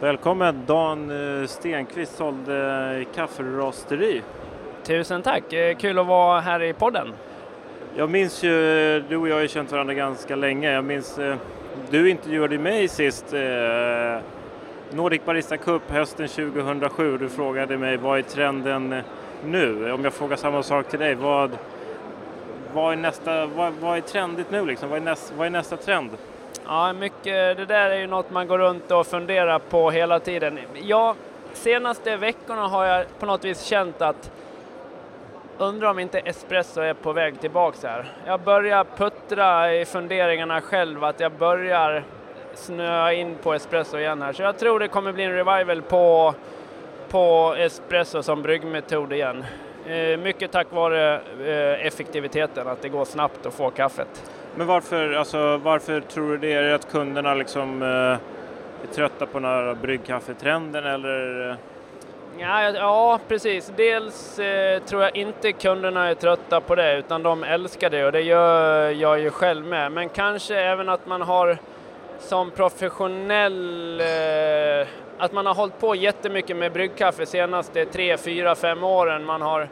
Välkommen Dan eh, Stenqvist, sålde kafferosteri. Tusen tack, eh, kul att vara här i podden. Jag minns ju, du och jag har ju känt varandra ganska länge. Jag minns, eh, du intervjuade mig sist, eh, Nordic Barista Cup hösten 2007. Du frågade mig vad är trenden nu? Om jag frågar samma sak till dig, vad, vad, är, nästa, vad, vad är trendigt nu liksom? Vad är, näst, vad är nästa trend? Ja, mycket, det där är ju något man går runt och funderar på hela tiden. Ja, senaste veckorna har jag på något vis känt att undrar om inte espresso är på väg tillbaks här. Jag börjar puttra i funderingarna själv att jag börjar snöa in på espresso igen här. Så jag tror det kommer bli en revival på, på espresso som bryggmetod igen. Eh, mycket tack vare eh, effektiviteten, att det går snabbt att få kaffet. Men varför, alltså, varför tror du det? Är det att kunderna liksom eh, är trötta på den här bryggkaffetrenden eller? Ja, ja, precis. Dels eh, tror jag inte kunderna är trötta på det, utan de älskar det och det gör jag ju själv med. Men kanske även att man har som professionell, eh, att man har hållit på jättemycket med bryggkaffe senaste tre, fyra, fem åren. Man har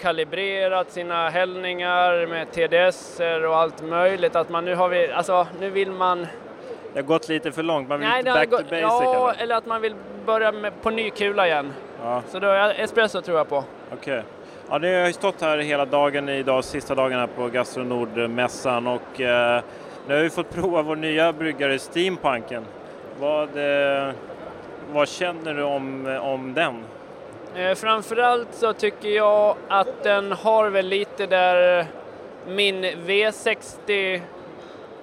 kalibrerat sina hällningar med TDS och allt möjligt. Att man nu har vi, alltså nu vill man det har gått lite för långt, man vill Nej, back gått, to basic? Ja, eller? eller att man vill börja med, på ny kula igen. Ja. Så då, espresso tror jag på. Okej. Okay. Ja, det har ju stått här hela dagen idag, sista dagen här på Gastronord-mässan och eh, nu har vi fått prova vår nya bryggare Steampunken. Vad, eh, vad känner du om, om den? Eh, framförallt så tycker jag att den har väl lite där eh, min V60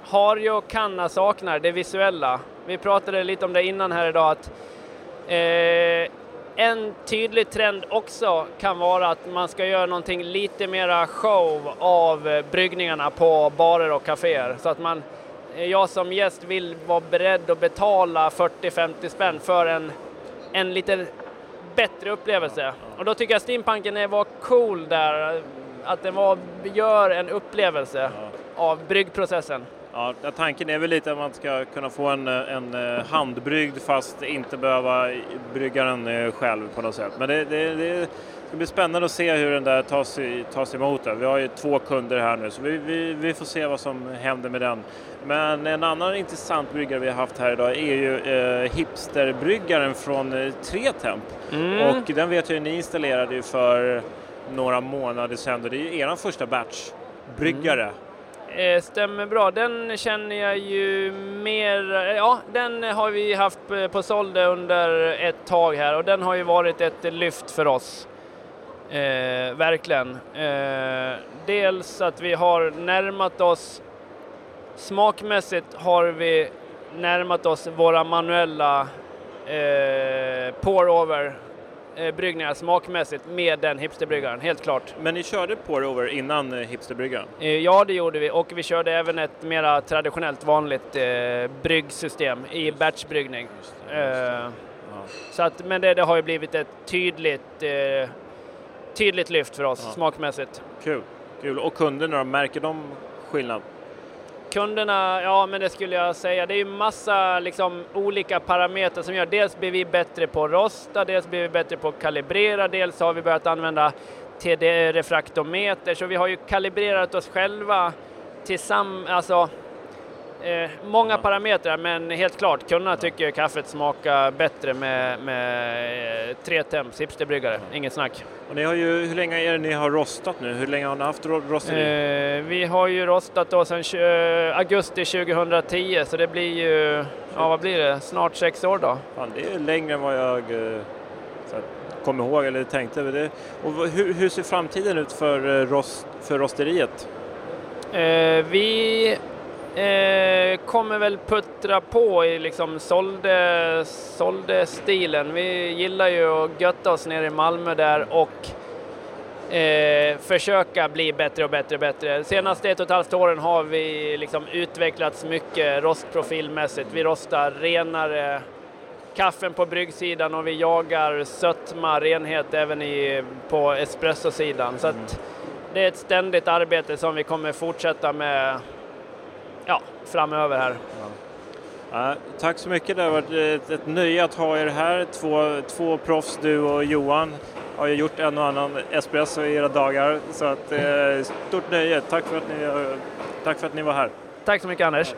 har ju och kan saknar, det visuella. Vi pratade lite om det innan här idag att eh, en tydlig trend också kan vara att man ska göra någonting lite mera show av eh, bryggningarna på barer och kaféer. Så att man, jag som gäst vill vara beredd att betala 40-50 spänn för en, en lite bättre upplevelse. Och då tycker jag steampunken var cool där, att den var, gör en upplevelse av bryggprocessen. Ja, tanken är väl lite att man ska kunna få en, en eh, handbryggd fast inte behöva brygga den eh, själv på något sätt. Men det, det, det ska bli spännande att se hur den där tas, tas emot. Där. Vi har ju två kunder här nu så vi, vi, vi, får se vad som händer med den. Men en annan intressant bryggare vi har haft här idag är ju eh, hipsterbryggaren från eh, Tretemp. Mm. Och den vet jag ni installerade ju för några månader sedan och det är ju er första batch-bryggare. Mm. Eh, stämmer bra. Den känner jag ju mer, ja den har vi haft på sålde under ett tag här och den har ju varit ett lyft för oss. Eh, verkligen. Eh, dels att vi har närmat oss, smakmässigt har vi närmat oss våra manuella eh, pour-over eh, bryggningar smakmässigt med den hipsterbryggaren, helt klart. Men ni körde pour-over innan eh, hipsterbryggaren? Eh, ja, det gjorde vi och vi körde även ett mera traditionellt vanligt eh, bryggsystem i batchbryggning. Eh, ja. så att, men det, det, har ju blivit ett tydligt, eh, tydligt lyft för oss ja. smakmässigt. Kul, kul. Och kunderna, märker de skillnad? kunderna, ja men det skulle jag säga, det är ju massa liksom, olika parametrar som gör, dels blir vi bättre på att rosta, dels blir vi bättre på att kalibrera, dels har vi börjat använda TD-refraktometer, så vi har ju kalibrerat oss själva tillsammans, alltså Eh, många parametrar, men helt klart, kunderna tycker kaffet smakar bättre med, med eh, tre temps hipsterbryggare, inget snack. Och ni har ju, hur länge är det ni har rostat nu? Hur länge har ni haft rosteri? Eh, vi har ju rostat då sedan eh, augusti 2010, så det blir ju, ja vad blir det, snart sex år då. Fan, det är längre än vad jag eh, kom ihåg eller tänkte. Det. Och hur, hur ser framtiden ut för, eh, rost, för rosteriet? Vi Eh, kommer väl puttra på i liksom sålde, sålde stilen. Vi gillar ju att götta oss nere i Malmö där och eh, försöka bli bättre och bättre och bättre. Senaste ett och ett halvt åren har vi liksom utvecklats mycket rostprofilmässigt. Vi rostar renare kaffen på bryggsidan och vi jagar sötma, renhet även i, på espressosidan. Så att det är ett ständigt arbete som vi kommer fortsätta med ja, framöver här. Ja. Tack så mycket, det har varit ett, ett nöje att ha er här. Två, två proffs, du och Johan, har ju gjort en och annan espresso i era dagar. Så att, eh, stort nöje, tack för, att ni, tack för att ni var här. Tack så mycket Anders.